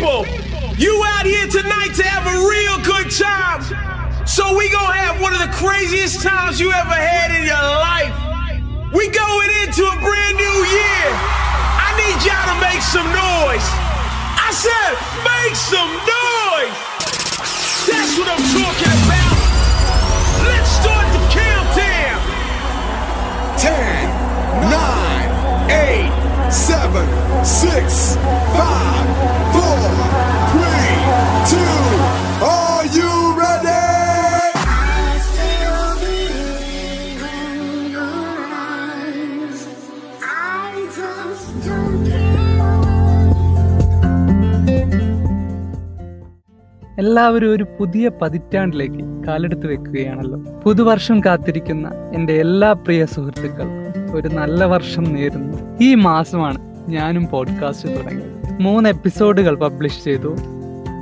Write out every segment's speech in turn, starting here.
people, you out here tonight to have a real good time. So we gonna have one of the craziest times you ever had in your life. We going into a brand new year. I need y'all to make some noise. I said, make some noise. എല്ലാവരും ഒരു പുതിയ പതിറ്റാണ്ടിലേക്ക് കാലെടുത്ത് വെക്കുകയാണല്ലോ. പുതുവർഷം കാത്തിരിക്കുന്ന എന്റെ എല്ലാ പ്രിയ സുഹൃത്തുക്കൾക്കും ഒരു നല്ല വർഷം നേരുന്നു. ഈ മാസമാണ് ഞാനും പോഡ്കാസ്റ്റ് തുടങ്ങി മൂന്ന് എപ്പിസോഡുകൾ പബ്ലിഷ് ചെയ്തു.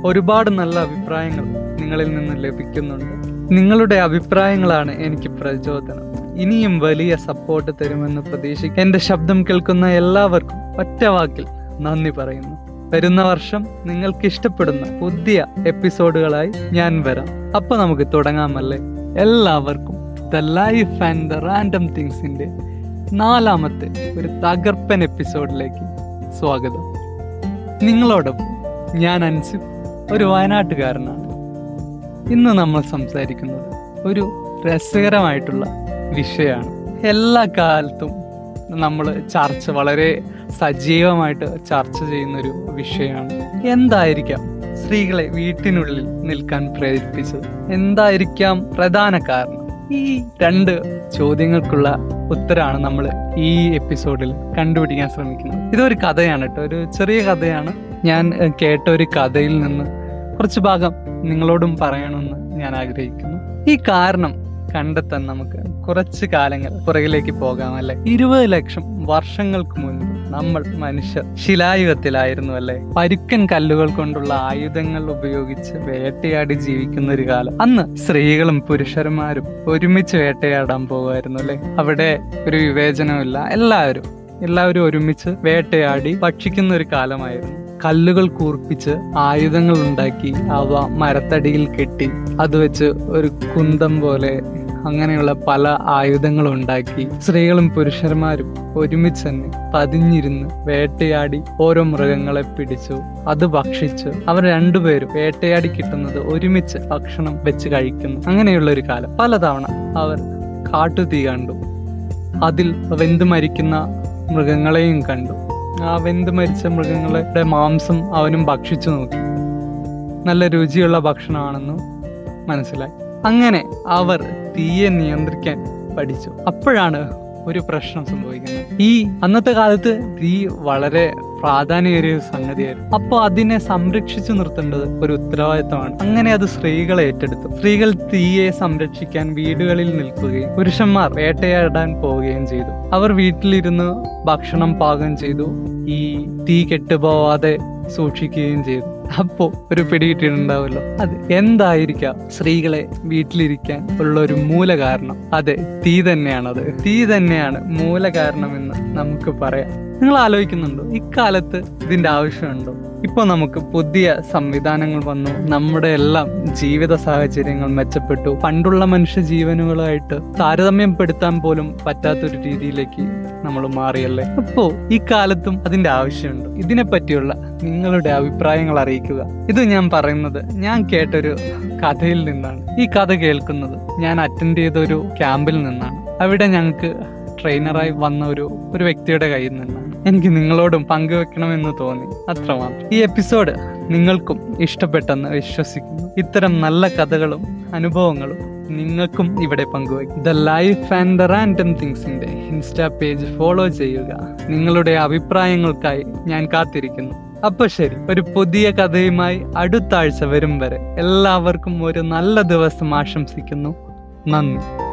ഒരുപാട് നല്ല അഭിപ്രായങ്ങൾ നിങ്ങളിൽ നിന്ന് ലഭിക്കുന്നുണ്ട്. നിങ്ങളുടെ അഭിപ്രായങ്ങളാണ് എനിക്ക് പ്രചോദനം. ഇനിയും വലിയ സപ്പോർട്ട് തരുമെന്ന് പ്രതീക്ഷിക്കും എന്റെ ശബ്ദം കേൾക്കുന്ന എല്ലാവർക്കും ഒറ്റ വാക്കിൽ നന്ദി പറയുന്നു. വരുന്ന വർഷം നിങ്ങൾക്ക് ഇഷ്ടപ്പെടുന്ന പുതിയ എപ്പിസോഡുകളായി ഞാൻ വരാം. അപ്പൊ നമുക്ക് തുടങ്ങാമല്ലേ? എല്ലാവർക്കും the life and the random തിങ്സിന്റെ നാലാമത്തെ ഒരു തകർപ്പൻ എപ്പിസോഡിലേക്ക് സ്വാഗതം. നിങ്ങളോടൊപ്പം ഞാൻ അൻസിഫ് ഒരു വയനാട്ടുകാരനാണ്. ഇന്ന് നമ്മൾ സംസാരിക്കുന്നത് ഒരു രസകരമായിട്ടുള്ള വിഷയമാണ്. എല്ലാ കാലത്തും നമ്മൾ ചർച്ച വളരെ സജീവമായിട്ട് ചർച്ച ചെയ്യുന്ന ഒരു വിഷയമാണ്. എന്തായിരിക്കാം സ്ത്രീകളെ വീട്ടിനുള്ളിൽ നിൽക്കാൻ പ്രേരിപ്പിച്ചത്? എന്തായിരിക്കാം പ്രധാന കാരണം? ഈ രണ്ട് ചോദ്യങ്ങൾക്കുള്ള ഉത്തരമാണ് നമ്മൾ ഈ എപ്പിസോഡിൽ കണ്ടുപിടിക്കാൻ ശ്രമിക്കുന്നത്. ഇതൊരു കഥയാണ് കേട്ടോ. ഒരു ചെറിയ കഥയാണ്. ഞാൻ കേട്ട ഒരു കഥയിൽ നിന്ന് കുറച്ച് ഭാഗം നിങ്ങളോടും പറയണമെന്ന് ഞാൻ ആഗ്രഹിക്കുന്നു. ഈ കാരണം കണ്ടെത്താൻ നമുക്ക് കുറച്ച് കാലങ്ങൾ പുറകിലേക്ക് പോകാം അല്ലെ? ഇരുപത് ലക്ഷം വർഷങ്ങൾക്ക് മുൻപ് നമ്മൾ മനുഷ്യർ ശിലായുഗത്തിലായിരുന്നു അല്ലെ? പരുക്കൻ കല്ലുകൾ കൊണ്ടുള്ള ആയുധങ്ങൾ ഉപയോഗിച്ച് വേട്ടയാടി ജീവിക്കുന്ന ഒരു കാലം. അന്ന് സ്ത്രീകളും പുരുഷന്മാരും ഒരുമിച്ച് വേട്ടയാടാൻ പോകുമായിരുന്നു അല്ലെ? അവിടെ ഒരു വിവേചനമില്ല എല്ലാവരും എല്ലാവരും ഒരുമിച്ച് വേട്ടയാടി ഭക്ഷിക്കുന്ന ഒരു കാലമായിരുന്നു. കല്ലുകൾ കൂർപ്പിച്ച് ആയുധങ്ങൾ ഉണ്ടാക്കി അവ മരത്തടിയിൽ കെട്ടി അത് വെച്ച് ഒരു കുന്തം പോലെ അങ്ങനെയുള്ള പല ആയുധങ്ങളും ഉണ്ടാക്കി സ്ത്രീകളും പുരുഷന്മാരും ഒരുമിച്ച് തന്നെ പതിഞ്ഞിരുന്ന് വേട്ടയാടി ഓരോ മൃഗങ്ങളെ പിടിച്ചു അത് ഭക്ഷിച്ചു. അവർ രണ്ടുപേരും വേട്ടയാടി കിട്ടുന്നത് ഒരുമിച്ച് ഭക്ഷണം വെച്ച് കഴിക്കുന്നു. അങ്ങനെയുള്ള ഒരു കാലം. പലതവണ അവർ കാട്ടുതീ കണ്ടു. അതിൽ വെന്ത് മരിക്കുന്ന മൃഗങ്ങളെയും കണ്ടു. ആ വെന്ത് മരിച്ച മൃഗങ്ങളുടെ മാംസം അവനും ഭക്ഷിച്ചു നോക്കി. നല്ല രുചിയുള്ള ഭക്ഷണമാണെന്ന് മനസ്സിലായി. അങ്ങനെ അവർ തീയെ നിയന്ത്രിക്കാൻ പഠിച്ചു. അപ്പോഴാണ് ഒരു പ്രശ്നം സംഭവിക്കുന്നത്. ഈ അന്നത്തെ കാലത്ത് തീ വളരെ പ്രാധാന്യമേറിയ ഒരു സംഗതിയായിരുന്നു. അപ്പോൾ അതിനെ സംരക്ഷിച്ചു നിർത്തേണ്ടത് ഒരു ഉത്തരവാദിത്തമാണ്. അങ്ങനെ അത് സ്ത്രീകളെ ഏറ്റെടുത്തു. സ്ത്രീകൾ തീയെ സംരക്ഷിക്കാൻ വീടുകളിൽ നിൽക്കുകയും പുരുഷന്മാർ വേട്ടയാടാൻ പോവുകയും ചെയ്തു. അവർ വീട്ടിലിരുന്ന് ഭക്ഷണം പാകം ചെയ്തു. ഈ തീ കെട്ടുപോവാതെ സൂക്ഷിക്കുകയും ചെയ്തു. അപ്പോ ഒരു പിടി കിട്ടിയിട്ടുണ്ടാവുമല്ലോ. അത് എന്തായിരിക്കാം സ്ത്രീകളെ വീട്ടിലിരിക്കാൻ ഉള്ള ഒരു മൂല കാരണം അതെ തീ തന്നെയാണ് അത് തീ തന്നെയാണ് മൂല കാരണം എന്ന് നമുക്ക് പറയാം. നിങ്ങൾ ആലോചിക്കുന്നുണ്ടോ? ഇക്കാലത്ത് ഇതിന്റെ ആവശ്യമുണ്ടോ? ഇപ്പൊ നമുക്ക് പുതിയ സംവിധാനങ്ങൾ വന്നു. നമ്മുടെ എല്ലാം ജീവിത സാഹചര്യങ്ങൾ മെച്ചപ്പെട്ടു. പണ്ടുള്ള മനുഷ്യ ജീവനുകളായിട്ട് താരതമ്യപ്പെടുത്താൻ പോലും പറ്റാത്തൊരു രീതിയിലേക്ക് നമ്മൾ മാറിയല്ലേ? അപ്പോ ഈ കാലത്തും അതിന്റെ ആവശ്യമുണ്ട്. ഇതിനെ പറ്റിയുള്ള നിങ്ങളുടെ അഭിപ്രായങ്ങൾ അറിയിക്കുക. ഇത് ഞാൻ പറയുന്നത് ഞാൻ കേട്ടൊരു കഥയിൽ നിന്നാണ്. ഈ കഥ കേൾക്കുന്നത് ഞാൻ അറ്റൻഡ് ചെയ്ത ഒരു ക്യാമ്പിൽ നിന്നാണ്. അവിടെ ഞങ്ങൾക്ക് ട്രെയിനറായി വന്ന ഒരു ഒരു വ്യക്തിയുടെ കയ്യിൽ നിന്നാണ്. എനിക്ക് നിങ്ങളോടും പങ്കുവെക്കണമെന്ന് തോന്നി. അത്രമാത്രം. ഈ എപ്പിസോഡ് നിങ്ങൾക്കും ഇഷ്ടപ്പെട്ടെന്ന് വിശ്വസിക്കുന്നു. ഇത്തരം നല്ല കഥകളും അനുഭവങ്ങളും നിങ്ങൾക്കും ഇവിടെ പങ്കുവയ്ക്കും the life and the random തിങ്സിന്റെ insta page follow ചെയ്യുക. നിങ്ങളുടെ അഭിപ്രായങ്ങൾക്കായി ഞാൻ കാത്തിരിക്കുന്നു. അപ്പൊ ശരി ഒരു പുതിയ കഥയുമായി അടുത്ത ആഴ്ച വരും വരെ എല്ലാവർക്കും ഒരു നല്ല ദിവസം ആശംസിക്കുന്നു. നന്ദി.